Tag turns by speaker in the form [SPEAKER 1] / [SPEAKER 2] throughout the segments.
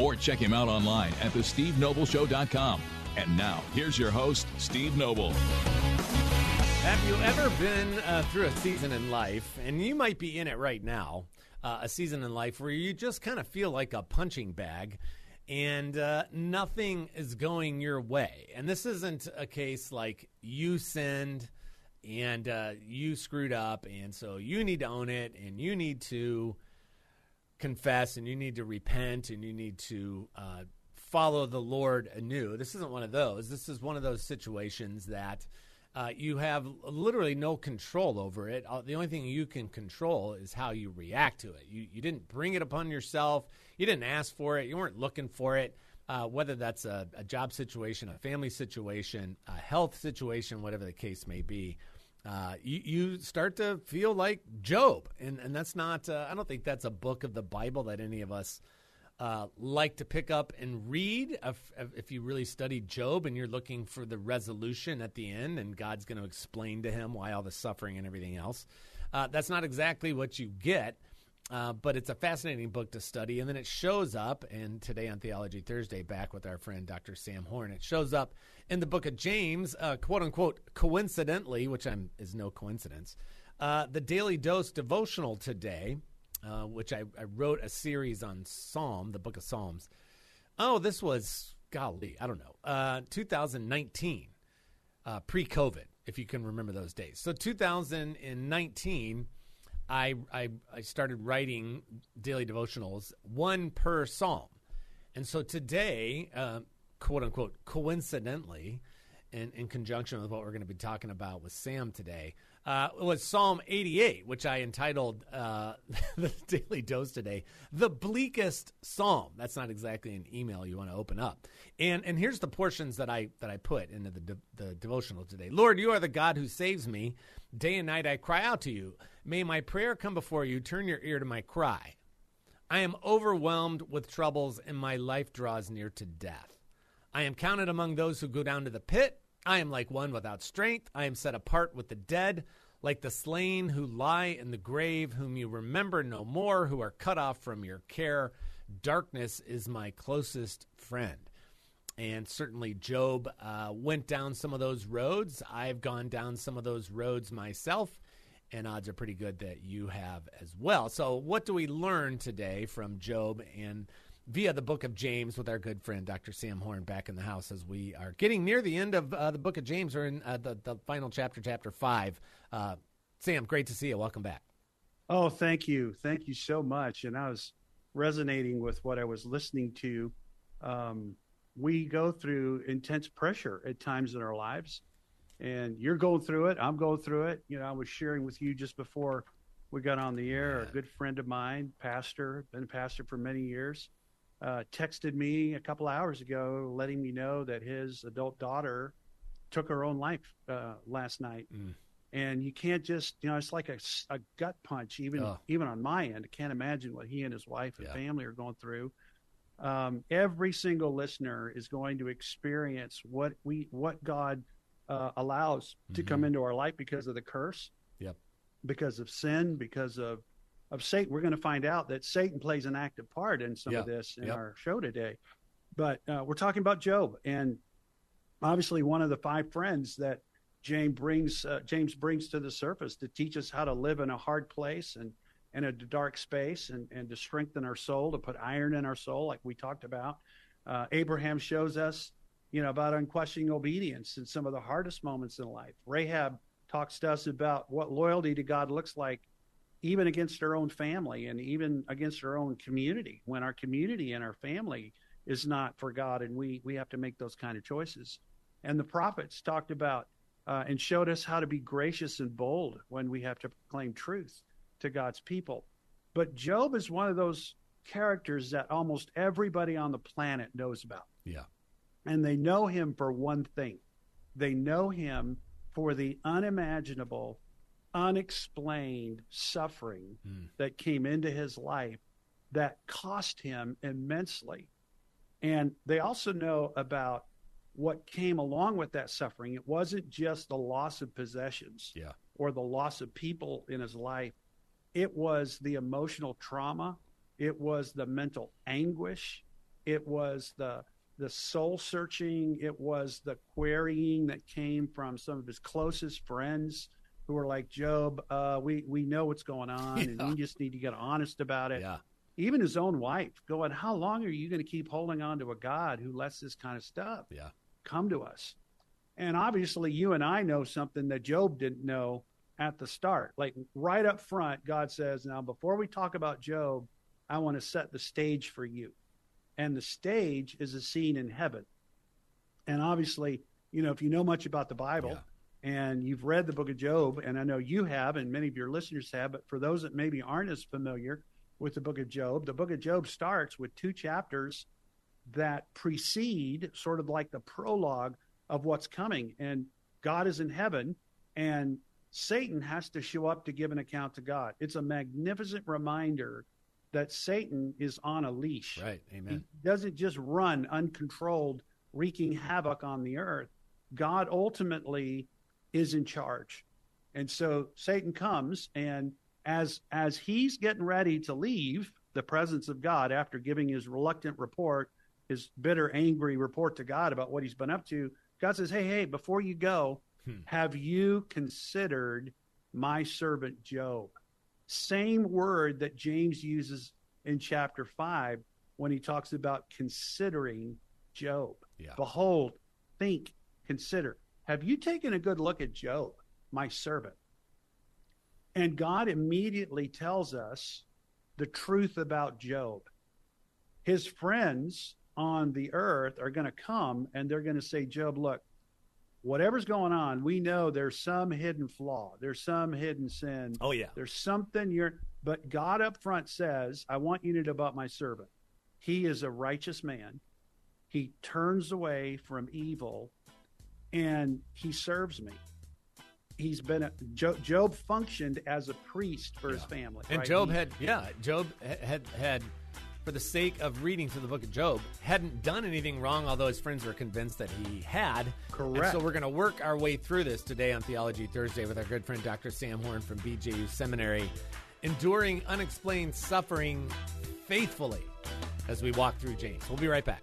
[SPEAKER 1] Or check him out online at thestevenobleshow.com. And now, here's your host, Steve Noble.
[SPEAKER 2] Have you ever been uh, through a season in life, and you might be in it right now, uh, a season in life where you just kind of feel like a punching bag and uh, nothing is going your way? And this isn't a case like you sinned and uh, you screwed up, and so you need to own it and you need to confess and you need to repent and you need to uh, follow the Lord anew. This isn't one of those. This is one of those situations that uh, you have literally no control over it. Uh, the only thing you can control is how you react to it. You, you didn't bring it upon yourself, you didn't ask for it, you weren't looking for it. Uh, whether that's a, a job situation, a family situation, a health situation, whatever the case may be, uh, you, you start to feel like Job. And, and that's not, uh, I don't think that's a book of the Bible that any of us uh, like to pick up and read. If, if you really study Job and you're looking for the resolution at the end and God's going to explain to him why all the suffering and everything else, uh, that's not exactly what you get. Uh, but it's a fascinating book to study. And then it shows up, and today on Theology Thursday, back with our friend Dr. Sam Horn, it shows up in the book of James, uh, quote unquote, coincidentally, which I'm, is no coincidence. Uh, the Daily Dose devotional today, uh, which I, I, wrote a series on Psalm, the book of Psalms. Oh, this was, golly, I don't know, uh, 2019, uh, pre COVID, if you can remember those days. So 2019 I, I, I started writing daily devotionals, one per psalm. And so today, uh, quote unquote, coincidentally, in, in conjunction with what we're going to be talking about with Sam today, uh, was Psalm 88, which I entitled uh, the Daily Dose today, the bleakest psalm. That's not exactly an email you want to open up. And and here's the portions that I that I put into the de- the devotional today. Lord, you are the God who saves me. Day and night I cry out to you. May my prayer come before you. Turn your ear to my cry. I am overwhelmed with troubles, and my life draws near to death. I am counted among those who go down to the pit. I am like one without strength. I am set apart with the dead, like the slain who lie in the grave, whom you remember no more, who are cut off from your care. Darkness is my closest friend. And certainly, Job uh, went down some of those roads. I've gone down some of those roads myself, and odds are pretty good that you have as well. So, what do we learn today from Job and via the book of James with our good friend Dr. Sam Horn back in the house as we are getting near the end of uh, the book of James. We're in uh, the, the final chapter, chapter five. Uh, Sam, great to see you. Welcome back.
[SPEAKER 3] Oh, thank you. Thank you so much. And I was resonating with what I was listening to. Um, we go through intense pressure at times in our lives, and you're going through it. I'm going through it. You know, I was sharing with you just before we got on the air. Yeah. A good friend of mine, pastor, been a pastor for many years uh, texted me a couple hours ago, letting me know that his adult daughter took her own life uh, last night. Mm. And you can't just, you know, it's like a, a gut punch, even oh. even on my end. I can't imagine what he and his wife and yeah. family are going through. Um, every single listener is going to experience what we what God uh, allows mm-hmm. to come mm-hmm. into our life because of the curse,
[SPEAKER 2] yep,
[SPEAKER 3] because of sin, because of of Satan. We're going to find out that Satan plays an active part in some of this in
[SPEAKER 2] yep.
[SPEAKER 3] our show today. But uh, we're talking about Job, and obviously one of the five friends that James brings uh, James brings to the surface to teach us how to live in a hard place and in a dark space, and and to strengthen our soul, to put iron in our soul, like we talked about. Uh, Abraham shows us, you know, about unquestioning obedience in some of the hardest moments in life. Rahab talks to us about what loyalty to God looks like even against our own family and even against our own community when our community and our family is not for God and we we have to make those kind of choices. And the prophets talked about uh, and showed us how to be gracious and bold when we have to proclaim truth to God's people. But Job is one of those characters that almost everybody on the planet knows about.
[SPEAKER 2] Yeah.
[SPEAKER 3] And they know him for one thing they know him for the unimaginable, unexplained suffering
[SPEAKER 2] Mm.
[SPEAKER 3] that came into his life that cost him immensely. And they also know about what came along with that suffering. It wasn't just the loss of possessions
[SPEAKER 2] Yeah.
[SPEAKER 3] or the loss of people in his life, it was the emotional trauma, it was the mental anguish, it was the the soul searching, it was the querying that came from some of his closest friends who were like, Job, uh, we, we know what's going on
[SPEAKER 2] Yeah.
[SPEAKER 3] and you just need to get honest about it
[SPEAKER 2] Yeah.
[SPEAKER 3] even his own wife going, How long are you going to keep holding on to a God who lets this kind of stuff
[SPEAKER 2] Yeah.
[SPEAKER 3] come to us? And obviously, you and I know something that Job didn't know at the start. Like right up front, God says, Now, before we talk about Job, I want to set the stage for you. And the stage is a scene in heaven. And obviously, you know, if you know much about the Bible,
[SPEAKER 2] Yeah.
[SPEAKER 3] and you've read the book of Job, and I know you have, and many of your listeners have, but for those that maybe aren't as familiar with the book of Job, the book of Job starts with two chapters that precede sort of like the prologue of what's coming. And God is in heaven, and Satan has to show up to give an account to God. It's a magnificent reminder that Satan is on a leash.
[SPEAKER 2] Right. Amen.
[SPEAKER 3] He doesn't just run uncontrolled, wreaking havoc on the earth. God ultimately is in charge. And so Satan comes and as as he's getting ready to leave the presence of God after giving his reluctant report, his bitter, angry report to God about what he's been up to, God says, Hey, hey, before you go,
[SPEAKER 2] Hmm.
[SPEAKER 3] have you considered my servant Job? Same word that James uses in chapter 5 when he talks about considering Job.
[SPEAKER 2] Yeah.
[SPEAKER 3] Behold, think, consider. Have you taken a good look at Job, my servant? And God immediately tells us the truth about Job. His friends on the earth are going to come and they're going to say, Job, look, whatever's going on, we know there's some hidden flaw, there's some hidden sin,
[SPEAKER 2] Oh yeah.
[SPEAKER 3] there's something you're, but God up front says, I want you to know about my servant. He is a righteous man. He turns away from evil and he serves me. He's been a, Job, Job functioned as a priest for his family.
[SPEAKER 2] And
[SPEAKER 3] right?
[SPEAKER 2] Job
[SPEAKER 3] He-
[SPEAKER 2] had, yeah, Job had had, for the sake of reading through the book of Job, hadn't done anything wrong, although his friends were convinced that he had. And
[SPEAKER 3] Correct.
[SPEAKER 2] so we're going to work our way through this today on Theology Thursday with our good friend Dr. Sam Horn from BJU Seminary, enduring unexplained suffering faithfully as we walk through James. We'll be right back.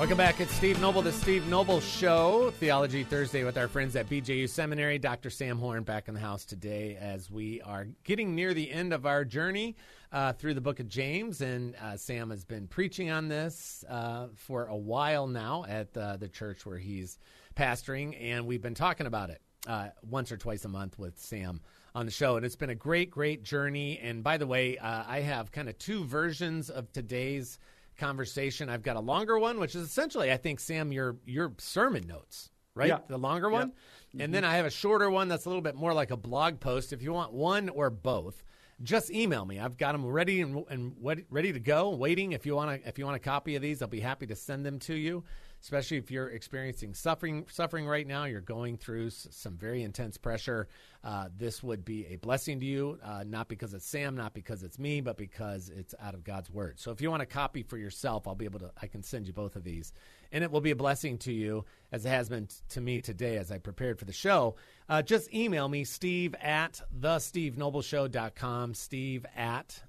[SPEAKER 2] Welcome back. It's Steve Noble, the Steve Noble Show, Theology Thursday with our friends at BJU Seminary. Dr. Sam Horn back in the house today as we are getting near the end of our journey uh, through the book of James. And uh, Sam has been preaching on this uh, for a while now at the church where he's pastoring. And we've been talking about it uh, once or twice a month with Sam on the show. And it's been a great, great journey. And by the way, uh, I have kind of two versions of today's conversation. I've got a longer one, which is essentially, I think, Sam, your your sermon notes, right?
[SPEAKER 3] Yeah.
[SPEAKER 2] The longer one, and then I have a shorter one that's a little bit more like a blog post. If you want one or both, just email me. I've got them ready and, and ready to go, waiting. If you want to, if you want a copy of these, I'll be happy to send them to you. Especially if you're experiencing suffering, suffering right now, you're going through some very intense pressure. Uh, this would be a blessing to you, uh, not because it's Sam, not because it's me, but because it's out of God's word. So if you want a copy for yourself, I'll be able to. I can send you both of these, and it will be a blessing to you, as it has been t- to me today as I prepared for the show. Uh, just email me, Steve at thestevenobleshow.com, Steve at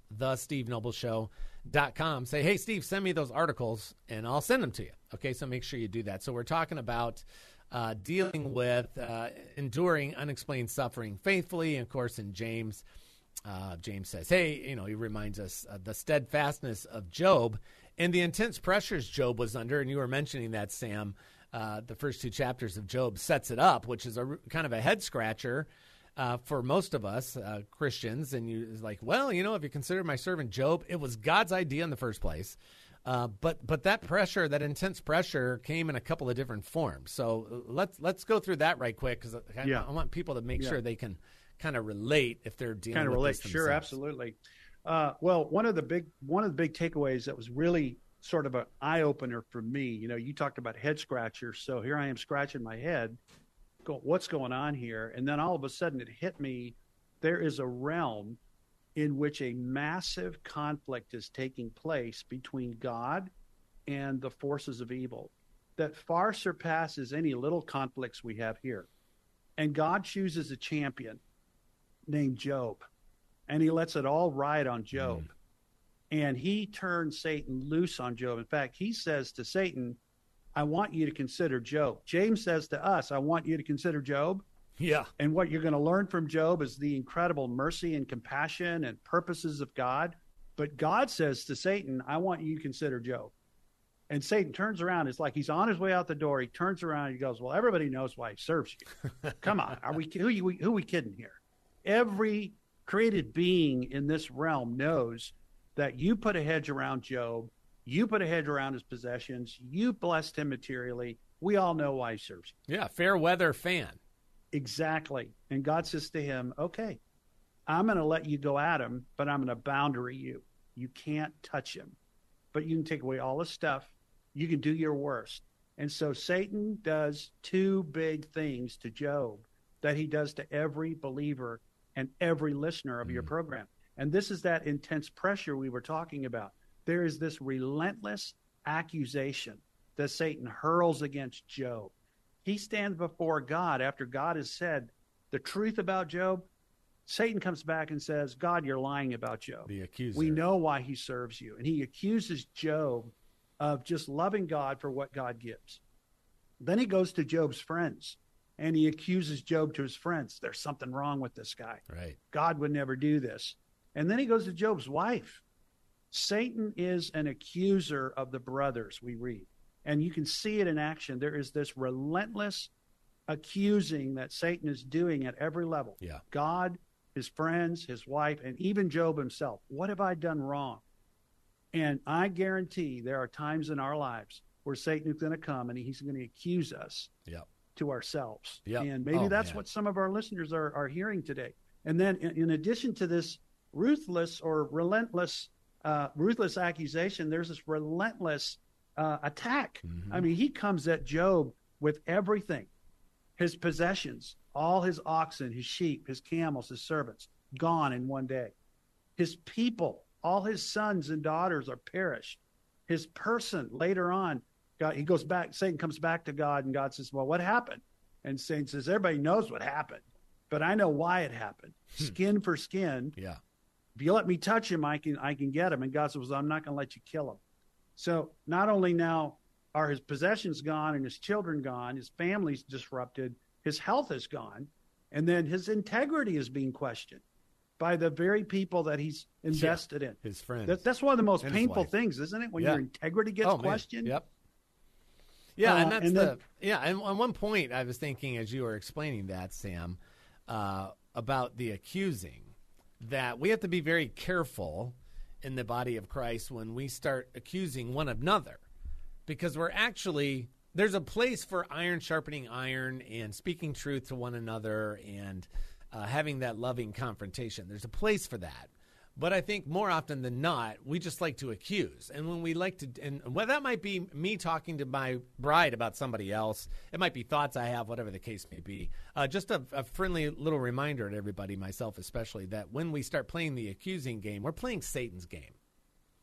[SPEAKER 2] thestevenobleshow.com. Say, hey, Steve, send me those articles, and I'll send them to you. Okay, so make sure you do that. So we're talking about uh, dealing with uh, enduring unexplained suffering faithfully. And of course, in James, uh, James says, hey, you know, he reminds us the steadfastness of Job and the intense pressures Job was under. And you were mentioning that, Sam. Uh, the first two chapters of Job sets it up, which is a kind of a head scratcher uh, for most of us uh, Christians. And you like, well, you know, if you consider my servant Job, it was God's idea in the first place. Uh, but but that pressure, that intense pressure, came in a couple of different forms. So uh, let's let's go through that right quick because I,
[SPEAKER 3] Yeah.
[SPEAKER 2] I want people to make
[SPEAKER 3] Yeah.
[SPEAKER 2] sure they can kind of relate if they're dealing
[SPEAKER 3] kind of relate. Sure, absolutely. Uh, well, one of the big one of the big takeaways that was really sort of an eye opener for me. You know, you talked about head scratchers, so here I am scratching my head. Go, what's going on here? And then all of a sudden, it hit me. There is a realm in which a massive conflict is taking place between God and the forces of evil that far surpasses any little conflicts we have here. And God chooses a champion named Job, and he lets it all ride on Job. Mm-hmm. And he turns Satan loose on Job. In fact, he says to Satan, I want you to consider Job. James says to us, I want you to consider Job.
[SPEAKER 2] Yeah.
[SPEAKER 3] And what you're going to learn from Job is the incredible mercy and compassion and purposes of God. But God says to Satan, I want you to consider Job. And Satan turns around. It's like he's on his way out the door. He turns around and he goes, Well, everybody knows why he serves you. Come on. Are we who, you, who we kidding here? Every created being in this realm knows that you put a hedge around Job, you put a hedge around his possessions, you blessed him materially. We all know why he serves you.
[SPEAKER 2] Yeah. Fair weather fan.
[SPEAKER 3] Exactly. And God says to him, Okay, I'm going to let you go at him, but I'm going to boundary you. You can't touch him, but you can take away all his stuff. You can do your worst. And so Satan does two big things to Job that he does to every believer and every listener of your mm. program. And this is that intense pressure we were talking about. There is this relentless accusation that Satan hurls against Job. He stands before God after God has said the truth about Job. Satan comes back and says, God, you're lying about Job.
[SPEAKER 2] The accuser.
[SPEAKER 3] We know why he serves you. And he accuses Job of just loving God for what God gives. Then he goes to Job's friends and he accuses Job to his friends. There's something wrong with this guy.
[SPEAKER 2] Right.
[SPEAKER 3] God would never do this. And then he goes to Job's wife. Satan is an accuser of the brothers, we read. And you can see it in action. There is this relentless accusing that Satan is doing at every level.
[SPEAKER 2] Yeah.
[SPEAKER 3] God, his friends, his wife, and even Job himself. What have I done wrong? And I guarantee there are times in our lives where Satan is going to come and he's going to accuse us
[SPEAKER 2] Yep.
[SPEAKER 3] to ourselves.
[SPEAKER 2] Yep.
[SPEAKER 3] And maybe
[SPEAKER 2] Oh,
[SPEAKER 3] that's
[SPEAKER 2] man.
[SPEAKER 3] what some of our listeners are, are hearing today. And then in, in addition to this ruthless or relentless, uh, ruthless accusation, there's this relentless uh, attack.
[SPEAKER 2] Mm-hmm.
[SPEAKER 3] I mean, he comes at Job with everything his possessions, all his oxen, his sheep, his camels, his servants, gone in one day. His people, all his sons and daughters are perished. His person later on, God, he goes back, Satan comes back to God, and God says, Well, what happened? And Satan says, Everybody knows what happened, but I know why it happened. Skin for skin.
[SPEAKER 2] Yeah.
[SPEAKER 3] If you let me touch him, I can I can get him. And God says, well, I'm not going to let you kill him. So not only now are his possessions gone and his children gone, his family's disrupted, his health is gone, and then his integrity is being questioned by the very people that he's invested in.
[SPEAKER 2] His friends.
[SPEAKER 3] That, that's one of the most
[SPEAKER 2] And
[SPEAKER 3] painful things, isn't it? When
[SPEAKER 2] Yeah.
[SPEAKER 3] your integrity gets
[SPEAKER 2] Oh, man.
[SPEAKER 3] questioned.
[SPEAKER 2] Yep. Yeah,
[SPEAKER 3] Uh,
[SPEAKER 2] and that's
[SPEAKER 3] and
[SPEAKER 2] the
[SPEAKER 3] then-
[SPEAKER 2] yeah. And on one point, I was thinking as you were explaining that, Sam, uh, about the accusing, that we have to be very careful in the body of Christ when we start accusing one another, because we're actually there's a place for iron sharpening iron and speaking truth to one another and uh, having that loving confrontation. There's a place for that. But I think more often than not, we just like to accuse. And when we like to, and well, that might be me talking to my bride about somebody else. It might be thoughts I have, whatever the case may be. Uh, just a, a friendly little reminder to everybody, myself especially, that when we start playing the accusing game, we're playing Satan's game.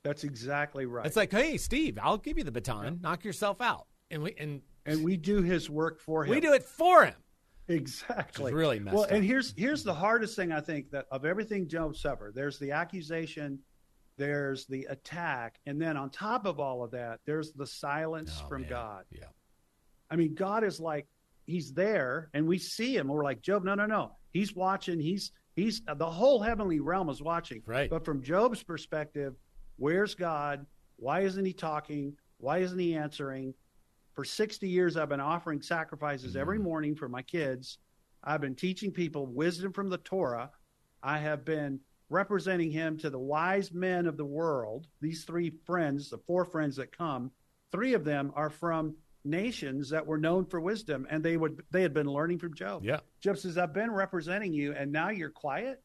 [SPEAKER 3] That's exactly right.
[SPEAKER 2] It's like, hey, Steve, I'll give you the baton. Knock yourself out. And we and
[SPEAKER 3] and we do his work for him.
[SPEAKER 2] we do it for him.
[SPEAKER 3] Exactly.
[SPEAKER 2] Really messed
[SPEAKER 3] well,
[SPEAKER 2] up.
[SPEAKER 3] and here's here's the hardest thing I think that of everything Job suffered. There's the accusation, there's the attack, and then on top of all of that, there's the silence
[SPEAKER 2] Oh,
[SPEAKER 3] from
[SPEAKER 2] man.
[SPEAKER 3] God.
[SPEAKER 2] Yeah.
[SPEAKER 3] I mean, God is like He's there, and we see Him. We're like Job. No, no, no. He's watching. He's he's the whole heavenly realm is watching.
[SPEAKER 2] Right.
[SPEAKER 3] But from Job's perspective, where's God? Why isn't He talking? Why isn't He answering? For 60 years, I've been offering sacrifices every mm-hmm. morning for my kids. I've been teaching people wisdom from the Torah. I have been representing him to the wise men of the world. These three friends, the four friends that come, three of them are from nations that were known for wisdom, and they would they had been learning from Job.
[SPEAKER 2] Yeah.
[SPEAKER 3] Job says, "I've been representing you, and now you're quiet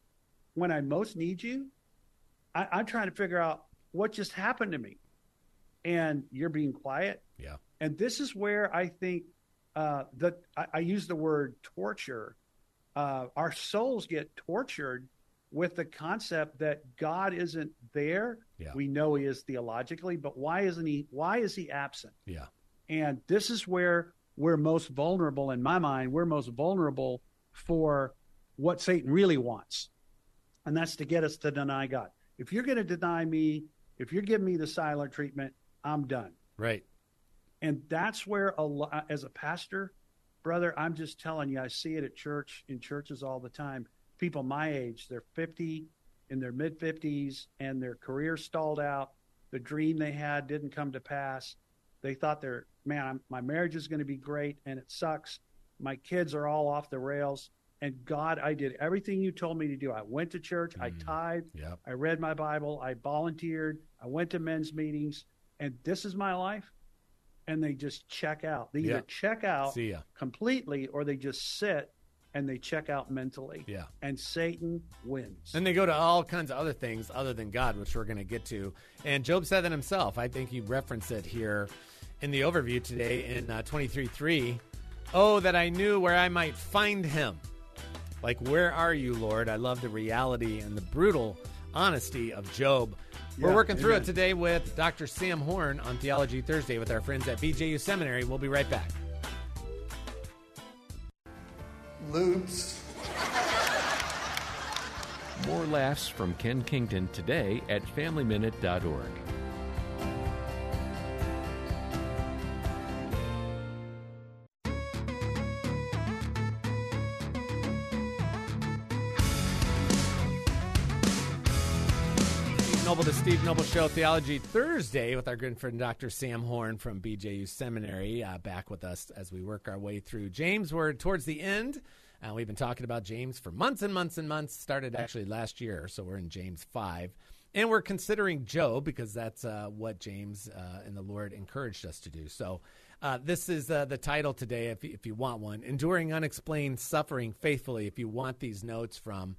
[SPEAKER 3] when I most need you. I, I'm trying to figure out what just happened to me, and you're being quiet.
[SPEAKER 2] Yeah.
[SPEAKER 3] And this is where I think uh, that I, I use the word torture. Uh, our souls get tortured with the concept that God isn't there.
[SPEAKER 2] Yeah.
[SPEAKER 3] We know He is theologically, but why isn't He? Why is He absent?
[SPEAKER 2] Yeah.
[SPEAKER 3] And this is where we're most vulnerable, in my mind, we're most vulnerable for what Satan really wants. And that's to get us to deny God. If you're going to deny me, if you're giving me the silent treatment, I'm done.
[SPEAKER 2] Right.
[SPEAKER 3] And that's where, a lo- as a pastor, brother, I'm just telling you, I see it at church, in churches all the time. People my age, they're 50, in their mid 50s, and their career stalled out. The dream they had didn't come to pass. They thought their, man, I'm, my marriage is going to be great, and it sucks. My kids are all off the rails. And God, I did everything you told me to do. I went to church, I mm. tithed,
[SPEAKER 2] Yep.
[SPEAKER 3] I read my Bible, I volunteered, I went to men's meetings, and this is my life. And they just check out. They either
[SPEAKER 2] Yeah.
[SPEAKER 3] check out completely or they just sit and they check out mentally.
[SPEAKER 2] Yeah.
[SPEAKER 3] And Satan wins.
[SPEAKER 2] And they go to all kinds of other things other than God, which we're going to get to. And Job said that himself. I think he referenced it here in the overview today in uh, 23.3. Oh, that I knew where I might find him. Like, where are you, Lord? I love the reality and the brutal honesty of Job. We're
[SPEAKER 3] Yeah,
[SPEAKER 2] working through it today with Dr. Sam Horn on Theology Thursday with our friends at BJU Seminary. We'll be right back.
[SPEAKER 4] Loops.
[SPEAKER 5] More laughs from Ken Kington today at FamilyMinute.org.
[SPEAKER 2] Noble, Show Theology Thursday with our good friend Dr. Sam Horn from BJU Seminary uh, back with us as we work our way through James. We're towards the end. Uh, we've been talking about James for months and months and months. Started actually last year, so we're in James 5. And we're considering Job because that's uh, what James uh, and the Lord encouraged us to do. So uh, this is uh, the title today, if, if you want one Enduring Unexplained Suffering Faithfully. If you want these notes from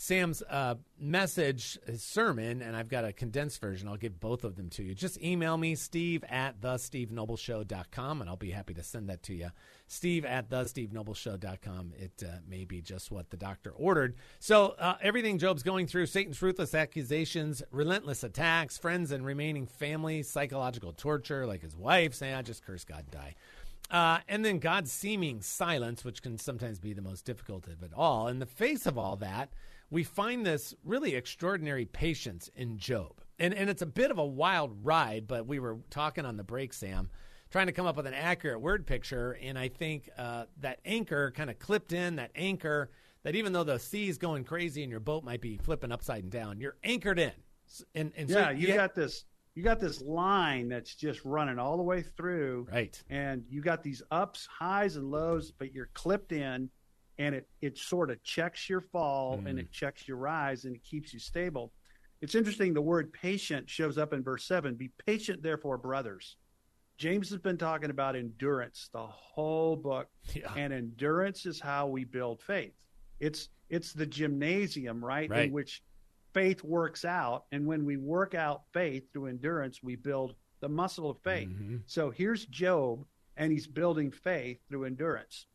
[SPEAKER 2] Sam's uh, message, his sermon, and I've got a condensed version. I'll give both of them to you. Just email me, steve at thestevenobleshow.com, and I'll be happy to send that to you. Steve at thestevenobleshow.com. It uh, may be just what the doctor ordered. So, uh, everything Job's going through Satan's ruthless accusations, relentless attacks, friends and remaining family, psychological torture, like his wife saying, I just curse God and die. Uh, and then God's seeming silence, which can sometimes be the most difficult of it all. In the face of all that, we find this really extraordinary patience in Job. And, and it's a bit of a wild ride, but we were talking on the break, Sam, trying to come up with an accurate word picture. And I think uh, that anchor kind of clipped in, that anchor, that even though the sea's going crazy and your boat might be flipping upside and down, you're anchored in. And, and so
[SPEAKER 3] yeah, you got this you got this line that's just running all the way through.
[SPEAKER 2] Right.
[SPEAKER 3] And you got these ups, highs and lows, but you're clipped in and it it sort of checks your fall and it checks your rise and it keeps you stable. It's interesting the word patient shows up in verse 7. Be patient therefore brothers. James has been talking about endurance the whole book.
[SPEAKER 2] Yeah.
[SPEAKER 3] And endurance is how we build faith. It's it's the gymnasium, right?
[SPEAKER 2] Right.
[SPEAKER 3] In which faith works out. And when we work out faith through endurance, we build the muscle of faith.
[SPEAKER 2] Mm-hmm.
[SPEAKER 3] So here's Job, and he's building faith through endurance.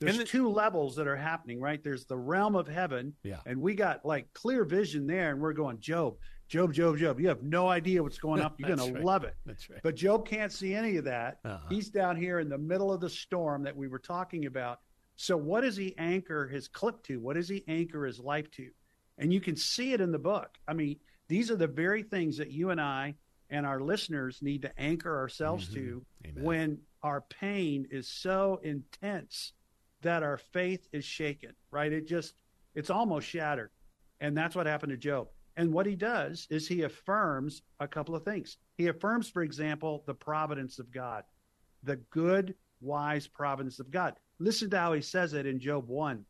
[SPEAKER 3] There's
[SPEAKER 2] the-
[SPEAKER 3] two levels that are happening, right? There's the realm of heaven,
[SPEAKER 2] Yeah.
[SPEAKER 3] and we got like clear vision there, and we're going, Job, Job, Job, Job. You have no idea what's going up. You're going
[SPEAKER 2] right.
[SPEAKER 3] to love it.
[SPEAKER 2] That's right.
[SPEAKER 3] But Job can't see any of that.
[SPEAKER 2] Uh-uh.
[SPEAKER 3] He's down here in the middle of the storm that we were talking about. So, what does he anchor his clip to? What does he anchor his life to? And you can see it in the book. I mean, these are the very things that you and I and our listeners need to anchor ourselves to
[SPEAKER 2] Mm-hmm. Amen.
[SPEAKER 3] when our pain is so intense that our faith is shaken, right? It just, it's almost shattered. And that's what happened to Job. And what he does is he affirms a couple of things. He affirms, for example, the providence of God, the good, wise providence of God. Listen to how he says it in Job 1.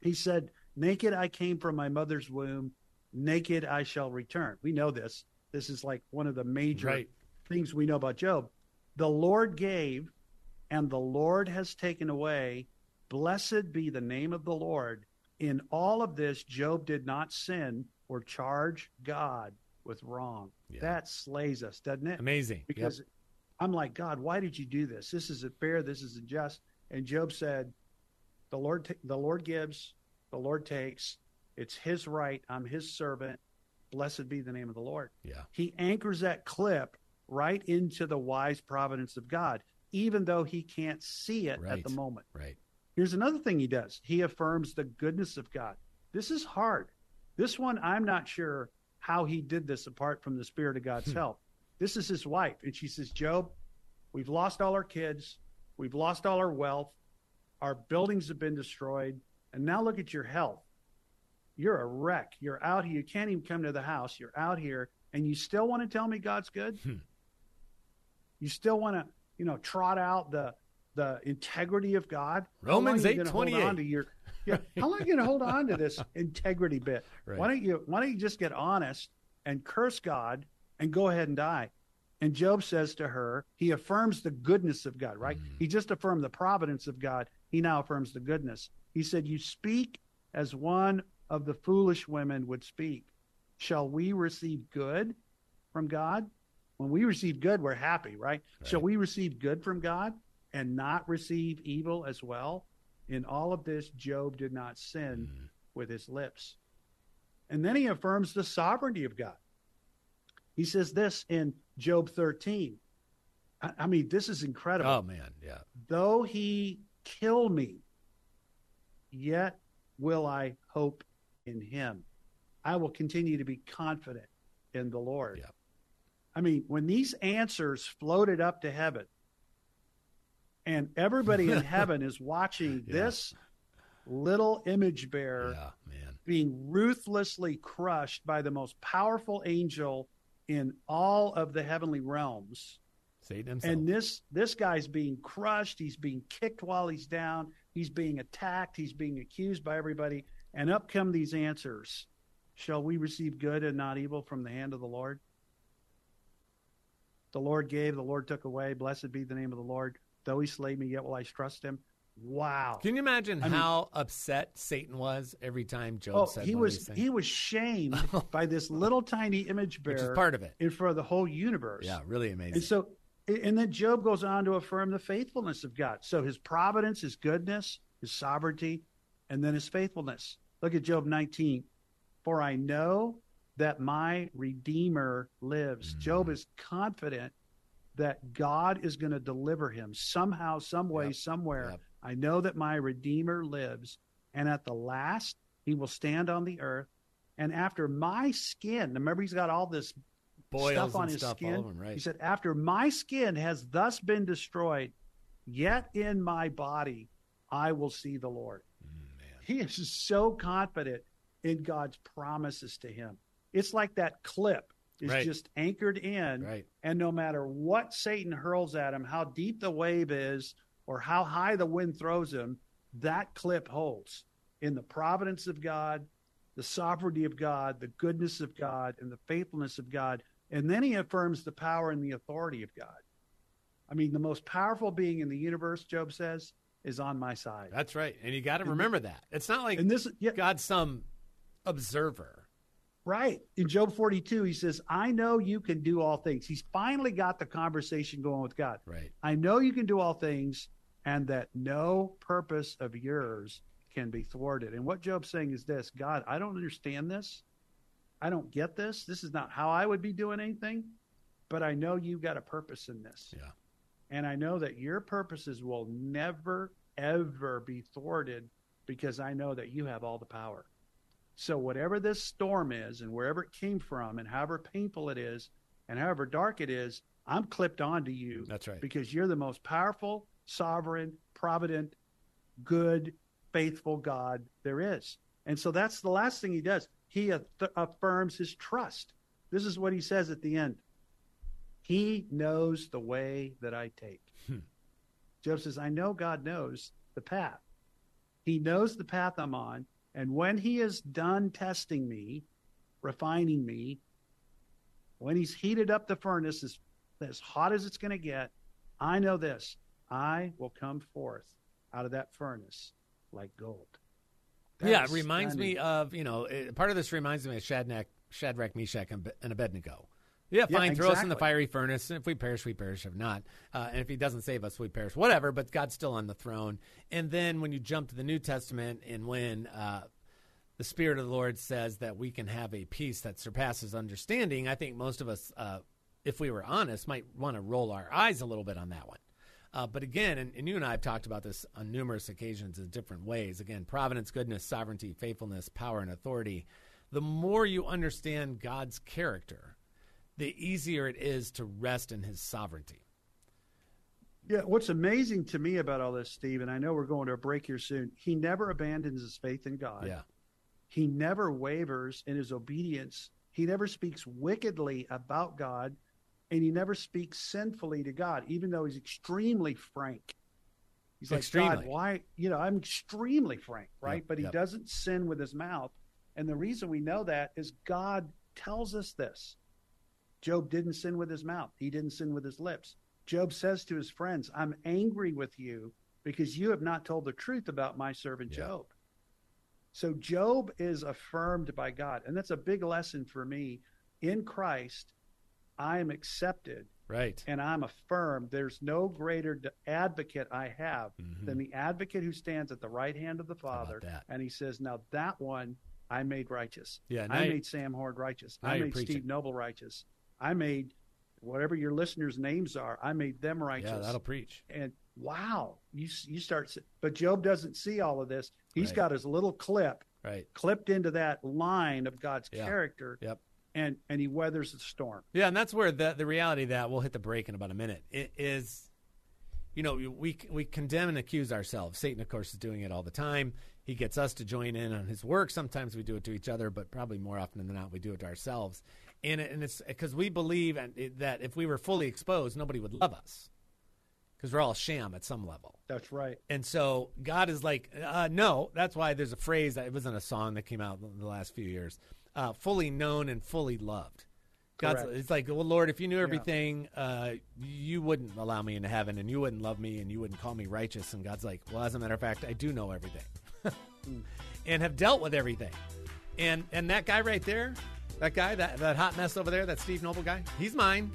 [SPEAKER 3] He said, Naked I came from my mother's womb, naked I shall return. We know this. This is like one of the major
[SPEAKER 2] Right.
[SPEAKER 3] things we know about Job. The Lord gave, and the Lord has taken away. Blessed be the name of the Lord. In all of this, Job did not sin or charge God with wrong.
[SPEAKER 2] Yeah.
[SPEAKER 3] That slays us, doesn't it?
[SPEAKER 2] Amazing. Yep.
[SPEAKER 3] Because I'm like, God, why did you do this? This isn't fair. This isn't just. And Job said, the Lord, ta- the Lord gives, the Lord takes. It's His right. I'm His servant. Blessed be the name of the Lord.
[SPEAKER 2] Yeah.
[SPEAKER 3] He anchors that clip right into the wise providence of God, even though he can't see it
[SPEAKER 2] Right.
[SPEAKER 3] at the moment.
[SPEAKER 2] Right.
[SPEAKER 3] Here's another thing he does. He affirms the goodness of God. This is hard. This one, I'm not sure how he did this apart from the Spirit of God's help. This is his wife. And she says, Job, we've lost all our kids. We've lost all our wealth. Our buildings have been destroyed. And now look at your health. You're a wreck. You're out here. You can't even come to the house. You're out here. And you still want to tell me God's good?
[SPEAKER 2] Hmm.
[SPEAKER 3] You still want to, you know, trot out the the integrity of God?
[SPEAKER 2] Romans
[SPEAKER 3] How long are you gonna hold
[SPEAKER 2] 8:28.
[SPEAKER 3] on to your yeah. How long are you going to hold on to this integrity bit?
[SPEAKER 2] Right.
[SPEAKER 3] Why don't you Why don't you just get honest and curse God and go ahead and die? And Job says to her, he affirms the goodness of God. Right? He just affirmed the providence of God. He now affirms the goodness. He said, "You speak as one of the foolish women would speak. Shall we receive good from God? When we receive good, we're happy, right? Shall we receive good from God and not receive evil as well? In all of this, Job did not sin hmm. with his lips. And then he affirms the sovereignty of God. He says this in Job 13. I, I mean, this is incredible
[SPEAKER 2] Oh man. Yeah.
[SPEAKER 3] though he kill me, yet will I hope in him. I will continue to be confident in the Lord.
[SPEAKER 2] Yeah.
[SPEAKER 3] I mean, when these answers floated up to heaven, and everybody in heaven is watching
[SPEAKER 2] Yeah.
[SPEAKER 3] this little image bearer
[SPEAKER 2] Yeah.
[SPEAKER 3] Being ruthlessly crushed by the most powerful angel in all of the heavenly realms.
[SPEAKER 2] Satan himself.
[SPEAKER 3] and this this guy's being crushed. He's being kicked while he's down. He's being attacked. He's being accused by everybody. And up come these answers. Shall we receive good and not evil from the hand of the lord? The lord gave the lord took away. Blessed be the name of the lord though he slay me yet will i trust him wow
[SPEAKER 2] Can you imagine
[SPEAKER 3] I mean-
[SPEAKER 2] how upset Satan was every time Job
[SPEAKER 3] oh
[SPEAKER 2] said
[SPEAKER 3] he was he was shamed oh. by this little tiny image
[SPEAKER 2] which is part of it.
[SPEAKER 3] in front of the whole universe
[SPEAKER 2] Yeah, really amazing.
[SPEAKER 3] And so, and then Job goes on to affirm the faithfulness of God. So his providence, his goodness, his sovereignty, and then his faithfulness. Look at Job 19. For I know that my Redeemer lives. Mm. Job is confident that God is going to deliver him somehow, some way,
[SPEAKER 2] Yep.
[SPEAKER 3] somewhere.
[SPEAKER 2] Yep.
[SPEAKER 3] I know that my Redeemer lives. And at the last, he will stand on the earth. And after my skin, remember, he's got all this
[SPEAKER 2] Boils
[SPEAKER 3] stuff on
[SPEAKER 2] and
[SPEAKER 3] his
[SPEAKER 2] stuff
[SPEAKER 3] skin.
[SPEAKER 2] all over him, right?
[SPEAKER 3] He said, After my skin has thus been destroyed, yet in my body I will see the Lord.
[SPEAKER 2] Mm,
[SPEAKER 3] He is so confident in God's promises to him. It's like that clip is
[SPEAKER 2] Right.
[SPEAKER 3] just anchored in.
[SPEAKER 2] Right.
[SPEAKER 3] And no matter what Satan hurls at him, how deep the wave is, or how high the wind throws him, that clip holds in the providence of God, the sovereignty of God, the goodness of God, and the faithfulness of God. And then he affirms the power and the authority of God. I mean, the most powerful being in the universe, Job says, is on my side.
[SPEAKER 2] That's right. And you got to remember that. It's not like
[SPEAKER 3] And this, yeah,
[SPEAKER 2] God's some observer.
[SPEAKER 3] Right. In Job 42, he says, I know you can do all things. He's finally got the conversation going with God.
[SPEAKER 2] Right.
[SPEAKER 3] I know you can do all things and that no purpose of yours can be thwarted. And what Job's saying is this God, I don't understand this. I don't get this. This is not how I would be doing anything, but I know you've got a purpose in this.
[SPEAKER 2] Yeah.
[SPEAKER 3] And I know that your purposes will never, ever be thwarted because I know that you have all the power. So, whatever this storm is, and wherever it came from, and however painful it is, and however dark it is, I'm clipped onto you
[SPEAKER 2] That's right.
[SPEAKER 3] because you're the most powerful, sovereign, provident, good, faithful God there is. And so that's the last thing he does. He aff- affirms his trust. This is what he says at the end He knows the way that I take.
[SPEAKER 2] Hmm.
[SPEAKER 3] Job says, I know God knows the path. He knows the path I'm on, And when he is done testing me, refining me, when he's heated up the furnace as, as hot as it's going to get, I know this I will come forth out of that furnace like gold. That
[SPEAKER 2] yeah, it reminds me of you know it, part of this reminds me of Shadrach, Shadrach, Meshach, and Abednego. Yeah,
[SPEAKER 3] Yeah,
[SPEAKER 2] fine. Throw us in the fiery furnace. If we perish, we perish. If not, uh, and if He doesn't save us, we perish. Whatever. But God's still on the throne. And then when you jump to the New Testament, and when uh, the Spirit of the Lord says that we can have a peace that surpasses understanding, I think most of us, uh, if we were honest, might want to roll our eyes a little bit on that one. Uh, but again, and, and you and I have talked about this on numerous occasions in different ways. Again, providence, goodness, sovereignty, faithfulness, power, and authority. The more you understand God's character, the easier it is to rest in his sovereignty.
[SPEAKER 3] Yeah, what's amazing to me about all this, Steve, and I know we're going to a break here soon, he never abandons his faith in God.
[SPEAKER 2] Yeah.
[SPEAKER 3] He never wavers in his obedience. He never speaks wickedly about God, and he never speaks sinfully to God, even though he's extremely frank. He's like, God, why? You know, I'm extremely frank, right?
[SPEAKER 2] Yep,
[SPEAKER 3] but he
[SPEAKER 2] yep.
[SPEAKER 3] doesn't sin with his mouth. And the reason we know that is God tells us this. Job didn't sin with his mouth, he didn't sin with his lips. Job says to his friends, I'm angry with you because you have not told the truth about my servant
[SPEAKER 2] Yeah.
[SPEAKER 3] Job. So Job is affirmed by God. And that's a big lesson for me. In Christ, I am accepted
[SPEAKER 2] Right.
[SPEAKER 3] and I'm affirmed. There's no greater advocate I have than the advocate who stands at the right hand of the Father.
[SPEAKER 2] Mm-hmm.
[SPEAKER 3] And he says, Now that one I made righteous.
[SPEAKER 2] Yeah,
[SPEAKER 3] I made Sam Horn righteous. I made. Steve Noble righteous. I made whatever your listeners' names are, I made them righteous
[SPEAKER 2] Yeah, that'll preach.
[SPEAKER 3] and wow, you you start. But Job doesn't see all of this. He's
[SPEAKER 2] Right.
[SPEAKER 3] got his little clip
[SPEAKER 2] Right.
[SPEAKER 3] clipped into that line of God's
[SPEAKER 2] Yeah.
[SPEAKER 3] character,
[SPEAKER 2] Yep.
[SPEAKER 3] and and he weathers the storm.
[SPEAKER 2] Yeah, and that's where the the reality that we'll hit the break in about a minute. It is, you know, we we condemn and accuse ourselves. Satan, of course, is doing it all the time. He gets us to join in on his work. Sometimes we do it to each other, but probably more often than not, we do it to ourselves. And it, and it's because we believe and that if we were fully exposed, nobody would love us because we're all sham at some level.
[SPEAKER 3] That's right.
[SPEAKER 2] And so God is like, uh, no. That's why there's a phrase that it wasn't a song that came out in the last few years. Uh, fully known and fully loved. God's,
[SPEAKER 3] Correct.
[SPEAKER 2] it's like, well, Lord, if you knew everything, uh, you wouldn't allow me into heaven, and you wouldn't love me, and you wouldn't call me righteous. And God's like, well, as a matter of fact, I do know everything, and have dealt with everything. And and that guy right there, that guy, that that hot mess over there, that Steve Noble guy, he's mine,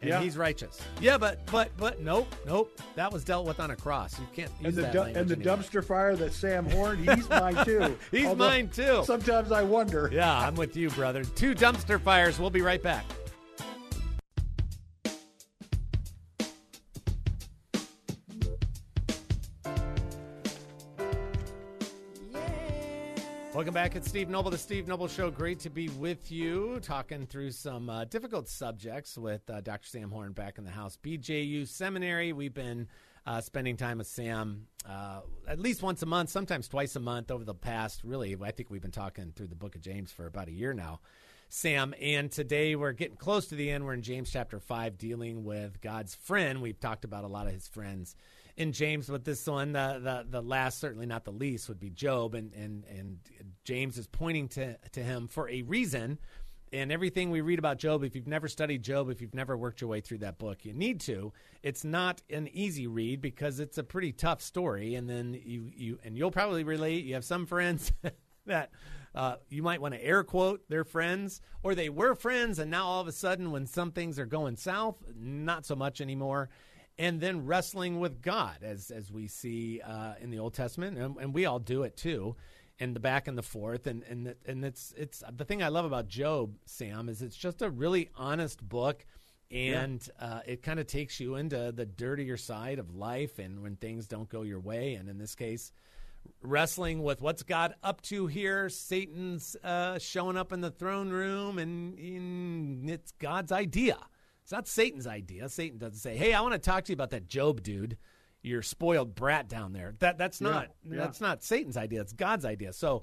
[SPEAKER 2] and
[SPEAKER 3] Yeah.
[SPEAKER 2] he's righteous. Yeah, but but but nope, nope. That was dealt with on a cross. You can't use
[SPEAKER 3] And the
[SPEAKER 2] that
[SPEAKER 3] du- and the
[SPEAKER 2] anymore.
[SPEAKER 3] dumpster fire that Sam Horn, he's mine too.
[SPEAKER 2] He's
[SPEAKER 3] Although
[SPEAKER 2] mine too.
[SPEAKER 3] Sometimes I wonder.
[SPEAKER 2] Yeah, I'm with you, brother. Two dumpster fires. We'll be right back. Welcome back. It's Steve Noble, the Steve Noble Show. Great to be with you, talking through some uh, difficult subjects with uh, Dr. Sam Horn back in the house. BJU Seminary. We've been uh, spending time with Sam uh, at least once a month, sometimes twice a month over the past. Really, I think we've been talking through the Book of James for about a year now. Sam, and today we're getting close to the end. We're in James chapter 5, dealing with God's friend. We've talked about a lot of his friends in James, but this one, the, the, the last, certainly not the least, would be Job. And, and, and James is pointing to, to him for a reason. And everything we read about Job, if you've never studied Job, if you've never worked your way through that book, you need to. It's not an easy read because it's a pretty tough story. And then you, you and you'll probably relate. You have some friends that uh, you might want to air quote their friends, or they were friends, and now all of a sudden, when some things are going south, not so much anymore. And then wrestling with God, as as we see uh, in the Old Testament, and, and we all do it too, in the back and the forth, and and and it's it's the thing I love about Job, Sam, is it's just a really honest book. And uh, it kind of takes you into the dirtier side of life and when things don't go your way. And in this case wrestling with what's god up to here satan's uh, showing up in the throne room and, and it's god's idea it's not satan's idea. Satan doesn't say hey i want to talk to you about that job dude your spoiled brat down there. That that's not
[SPEAKER 3] yeah.
[SPEAKER 2] that's not satan's idea. It's god's idea. So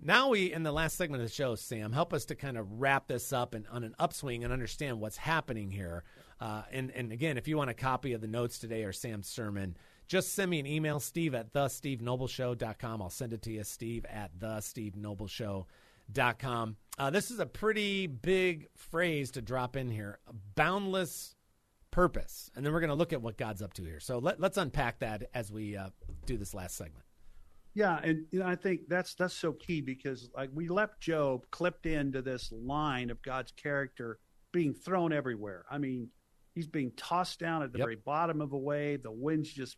[SPEAKER 2] now we in the last segment of the show sam help us to kind of wrap this up and on an upswing and understand what's happening here. Uh, and, and again if you want a copy of the notes today or sam's sermon just send me an email, steve at the Steve Show.com. I'll send it to you, steve at the Steve Show.com. Uh, this is a pretty big phrase to drop in here boundless purpose. And then we're going to look at what God's up to here. So let, us unpack that as we uh, do this last segment.
[SPEAKER 3] Yeah, and you know, I think that's that's so key because like we left Job clipped into this line of God's character being thrown everywhere. I mean, he's being tossed down at the yep. very bottom of a wave. The wind's just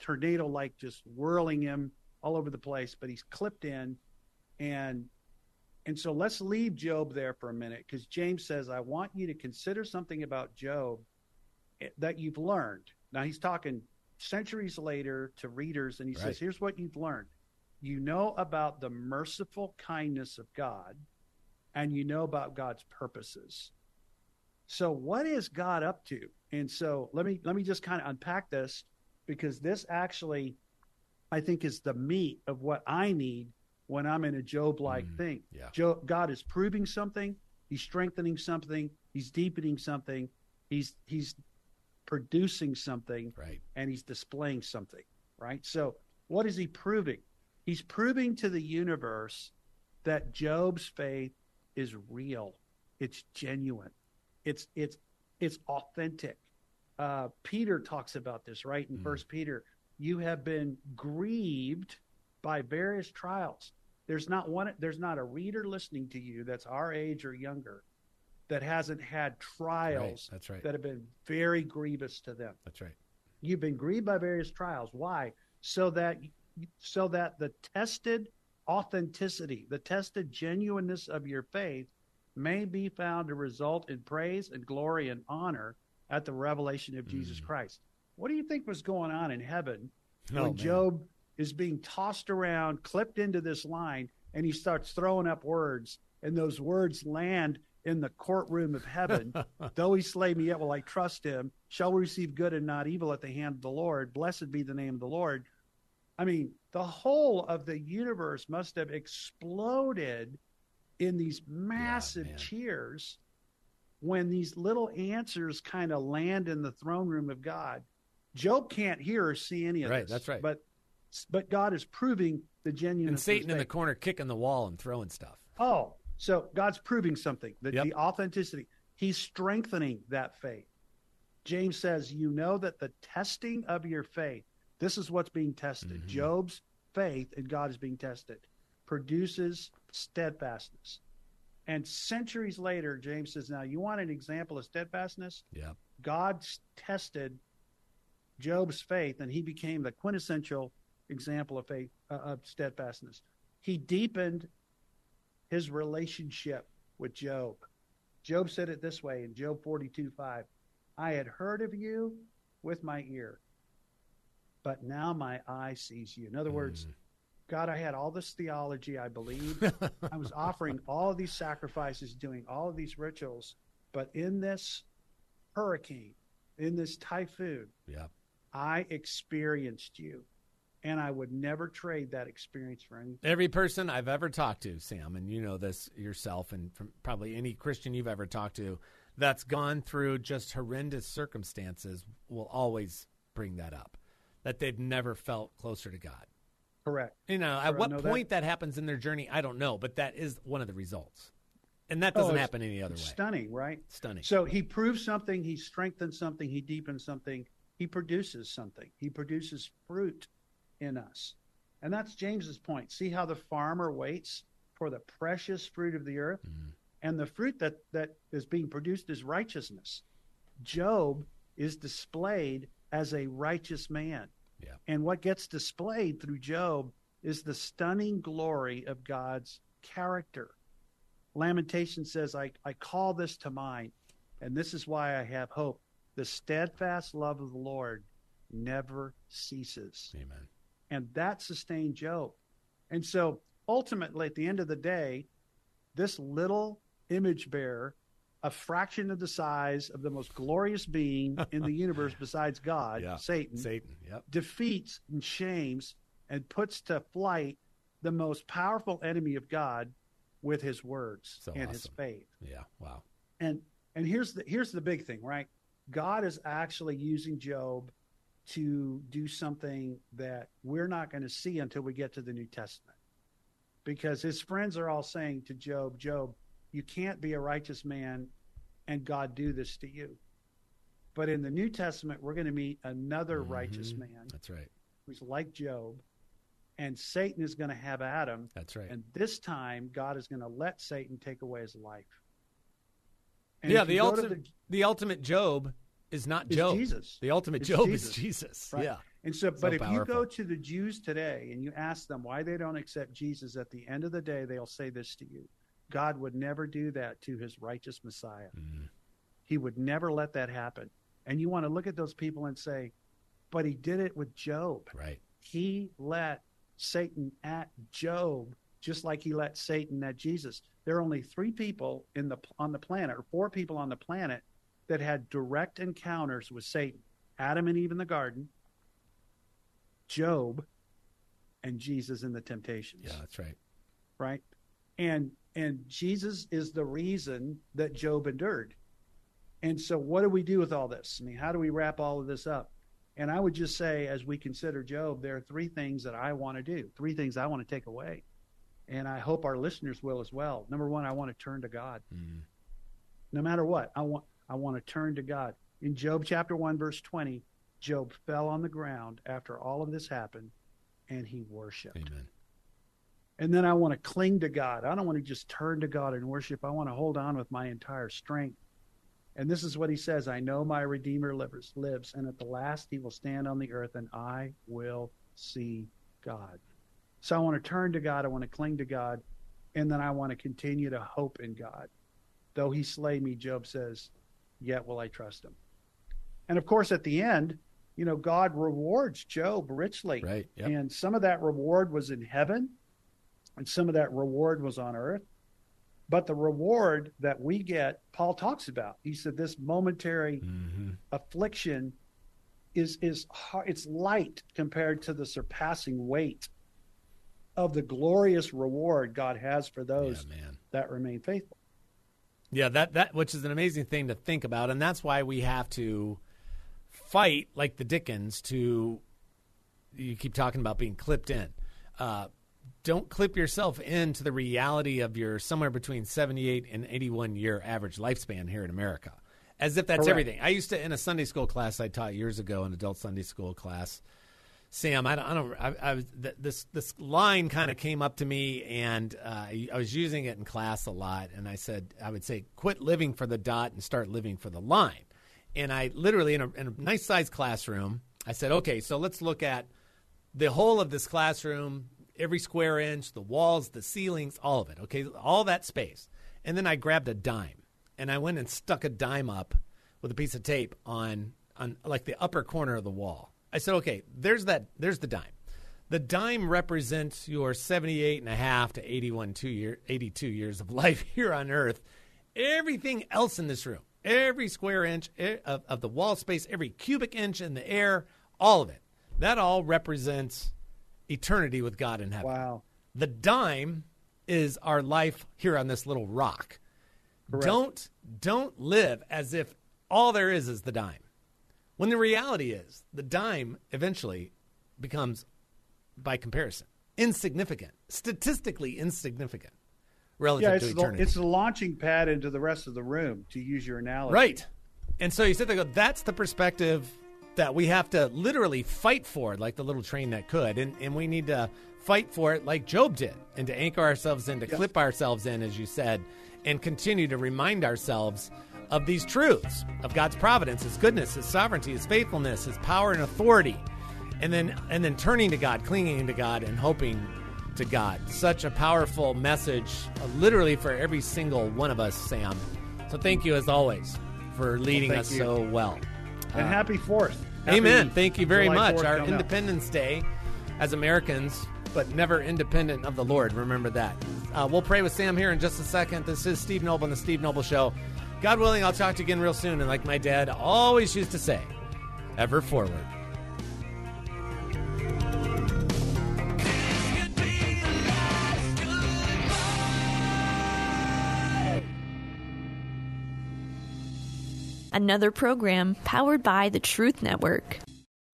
[SPEAKER 3] tornado like just whirling him all over the place, but he's clipped in and and so let's leave Job there for a minute because James says, I want you to consider something about Job eh, that you've learned. Now he's talking centuries later to readers, and he right. says, Here's what you've learned. You know about the merciful kindness of God, and you know about God's purposes. So what is God up to? And so let me let me just kind of unpack this because this actually I think is the meat of what I need when I'm in a Job like mm, thing.
[SPEAKER 2] Yeah.
[SPEAKER 3] Job, God is proving something, he's strengthening something, he's deepening something, he's he's producing something,
[SPEAKER 2] right.
[SPEAKER 3] and he's displaying something, right? So what is he proving? He's proving to the universe that Job's faith is real. It's genuine. It's it's it's authentic. Uh, Peter talks about this, right? In mm. First Peter, you have been grieved by various trials. There's not one. There's not a reader listening to you that's our age or younger that hasn't had trials.
[SPEAKER 2] Right. That's right.
[SPEAKER 3] That have been very grievous to them.
[SPEAKER 2] That's right.
[SPEAKER 3] You've been grieved by various trials. Why? So that so that the tested authenticity, the tested genuineness of your faith may be found to result in praise and glory and honor at the revelation of mm. Jesus Christ. What do you think was going on in heaven oh, when man. Job is being tossed around, clipped into this line, and he starts throwing up words, and those words land in the courtroom of heaven. Though he slay me, yet will I trust him. Shall we receive good and not evil at the hand of the Lord. Blessed be the name of the Lord. I mean, the whole of the universe must have exploded in these massive yeah, cheers when these little answers kind of land in the throne room of God. Job can't hear or see any of
[SPEAKER 2] right,
[SPEAKER 3] this.
[SPEAKER 2] That's right.
[SPEAKER 3] But but God is proving the genuineness.
[SPEAKER 2] And Satan in the corner kicking the wall and throwing stuff.
[SPEAKER 3] Oh, so God's proving something. that yep. the authenticity. He's strengthening that faith. James says, "You know that the testing of your faith. This is what's being tested. Mm-hmm. Job's faith in God is being tested. Produces steadfastness." And centuries later, James says, Now, you want an example of steadfastness?
[SPEAKER 2] Yeah.
[SPEAKER 3] God tested Job's faith, and he became the quintessential example of faith, uh, of steadfastness. He deepened his relationship with Job. Job said it this way in Job 42 5 I had heard of you with my ear, but now my eye sees you. In other words, mm. God, I had all this theology, I believe. I was offering all of these sacrifices, doing all of these rituals, but in this hurricane, in this typhoon,
[SPEAKER 2] yeah.
[SPEAKER 3] I experienced you and I would never trade that experience for anything.
[SPEAKER 2] Every person I've ever talked to, Sam, and you know this yourself, and from probably any Christian you've ever talked to that's gone through just horrendous circumstances will always bring that up that they've never felt closer to God.
[SPEAKER 3] Correct.
[SPEAKER 2] You know, at what point that. that. happens in their journey, I don't know, but that is one of the results. And that doesn't oh, happen any other way.
[SPEAKER 3] Stunning, right?
[SPEAKER 2] Stunning.
[SPEAKER 3] So he proves something, he strengthens something, he deepens something, he produces something. He produces fruit in us. And that's James's point. See how the farmer waits for the precious fruit of the earth? Mm. And the fruit that, that is being produced is righteousness. Job is displayed as a righteous man.
[SPEAKER 2] Yeah.
[SPEAKER 3] And what gets displayed through Job is the stunning glory of God's character. Lamentation says, I, I call this to mind, and this is why I have hope. The steadfast love of the Lord never ceases.
[SPEAKER 2] Amen
[SPEAKER 3] and that sustained Job. And so ultimately, at the end of the day, this little image bearer, a fraction of the size of the most glorious being in the universe besides God,
[SPEAKER 2] yeah.
[SPEAKER 3] Satan,
[SPEAKER 2] Satan, yep.
[SPEAKER 3] defeats and shames and puts to flight the most powerful enemy of God with his words
[SPEAKER 2] so
[SPEAKER 3] and
[SPEAKER 2] awesome.
[SPEAKER 3] his faith.
[SPEAKER 2] Yeah, wow.
[SPEAKER 3] And and here's the here's the big thing, right? God is actually using Job to do something that we're not going to see until we get to the New Testament. Because his friends are all saying to Job, Job, you can't be a righteous man and God do this to you. But in the New Testament, we're going to meet another mm-hmm. righteous man.
[SPEAKER 2] That's right.
[SPEAKER 3] Who's like Job. And Satan is going to have Adam.
[SPEAKER 2] That's right.
[SPEAKER 3] And this time, God is going to let Satan take away his life.
[SPEAKER 2] And yeah, the ultimate, the, the, ultimate Job is not Job.
[SPEAKER 3] Jesus.
[SPEAKER 2] The ultimate
[SPEAKER 3] it's
[SPEAKER 2] Job
[SPEAKER 3] Jesus.
[SPEAKER 2] is Jesus.
[SPEAKER 3] Right?
[SPEAKER 2] Yeah.
[SPEAKER 3] And so, so but if you go to the Jews today and you ask them why they don't accept Jesus, at the end of the day, they'll say this to you God would never do that to his righteous Messiah. Mm. He would never let that happen. And you want to look at those people and say, but he did it with Job.
[SPEAKER 2] Right.
[SPEAKER 3] He let Satan at Job just like he let Satan at Jesus. There are only three people in the on the planet, or four people on the planet, that had direct encounters with Satan: Adam and Eve in the garden, Job, and Jesus in the temptations.
[SPEAKER 2] Yeah, that's right.
[SPEAKER 3] Right, and and Jesus is the reason that Job endured. And so, what do we do with all this? I mean, how do we wrap all of this up? And I would just say, as we consider Job, there are three things that I want to do, three things I want to take away. And I hope our listeners will as well. Number one, I want to turn to God. Mm. No matter what, I want I want to turn to God. In Job chapter 1, verse 20, Job fell on the ground after all of this happened and he worshiped.
[SPEAKER 2] Amen.
[SPEAKER 3] And then I want to cling to God. I don't want to just turn to God and worship. I want to hold on with my entire strength. And this is what he says I know my Redeemer lives, lives, and at the last he will stand on the earth, and I will see God. So I want to turn to God. I want to cling to God. And then I want to continue to hope in God. Though he slay me, Job says, yet will I trust him. And of course, at the end, you know, God rewards Job richly.
[SPEAKER 2] Right.
[SPEAKER 3] Yep. And some of that reward was in heaven, and some of that reward was on earth. But the reward that we get, Paul talks about. He said this momentary mm-hmm. affliction is is it's light compared to the surpassing weight of the glorious reward God has for those
[SPEAKER 2] yeah,
[SPEAKER 3] that remain faithful.
[SPEAKER 2] Yeah, that that which is an amazing thing to think about, and that's why we have to fight like the Dickens to. You keep talking about being clipped in. Uh, don't clip yourself into the reality of your somewhere between 78 and 81 year average lifespan here in America. As if that's Correct. everything. I used to, in a Sunday school class I taught years ago, an adult Sunday school class, Sam, I don't, I, don't, I, I was, this this line kind of came up to me, and uh, I was using it in class a lot. And I said, I would say, quit living for the dot and start living for the line. And I literally, in a, in a nice sized classroom, I said, okay, so let's look at the whole of this classroom, every square inch, the walls, the ceilings, all of it. Okay, all that space. And then I grabbed a dime, and I went and stuck a dime up with a piece of tape on on like the upper corner of the wall I said, okay, there's that. There's the dime. The dime represents your 78 and a half to 81 two year, 82 years of life here on Earth. Everything else in this room, every square inch eh, of, of the wall space, every cubic inch in the air, all of it, that all represents eternity with God in heaven.
[SPEAKER 3] Wow.
[SPEAKER 2] The dime is our life here on this little rock. Correct. Don't don't live as if all there is is the dime. When the reality is, the dime eventually becomes, by comparison, insignificant, statistically insignificant relative
[SPEAKER 3] yeah,
[SPEAKER 2] to
[SPEAKER 3] eternity. The, it's the launching pad into the rest of the room, to use your analogy.
[SPEAKER 2] Right. And so you sit there go, that's the perspective that we have to literally fight for, like the little train that could. And, and we need to fight for it like Job did, and to anchor ourselves in, to yep. clip ourselves in, as you said, and continue to remind ourselves of these truths of God's providence, His goodness, His sovereignty, His faithfulness, His power and authority, and then and then turning to God, clinging to God, and hoping to God. Such a powerful message, uh, literally for every single one of us, Sam. So thank you as always for leading
[SPEAKER 3] well,
[SPEAKER 2] us
[SPEAKER 3] you.
[SPEAKER 2] so well.
[SPEAKER 3] And uh, happy Fourth. Happy
[SPEAKER 2] amen. Thank you very
[SPEAKER 3] July
[SPEAKER 2] much. Our Independence. Day, as Americans, but never independent of the Lord. Remember that. Uh, we'll pray with Sam here in just a second. This is Steve Noble and the Steve Noble Show. God willing, I'll talk to you again real soon. And like my dad always used to say, ever forward.
[SPEAKER 6] Another program powered by the Truth Network.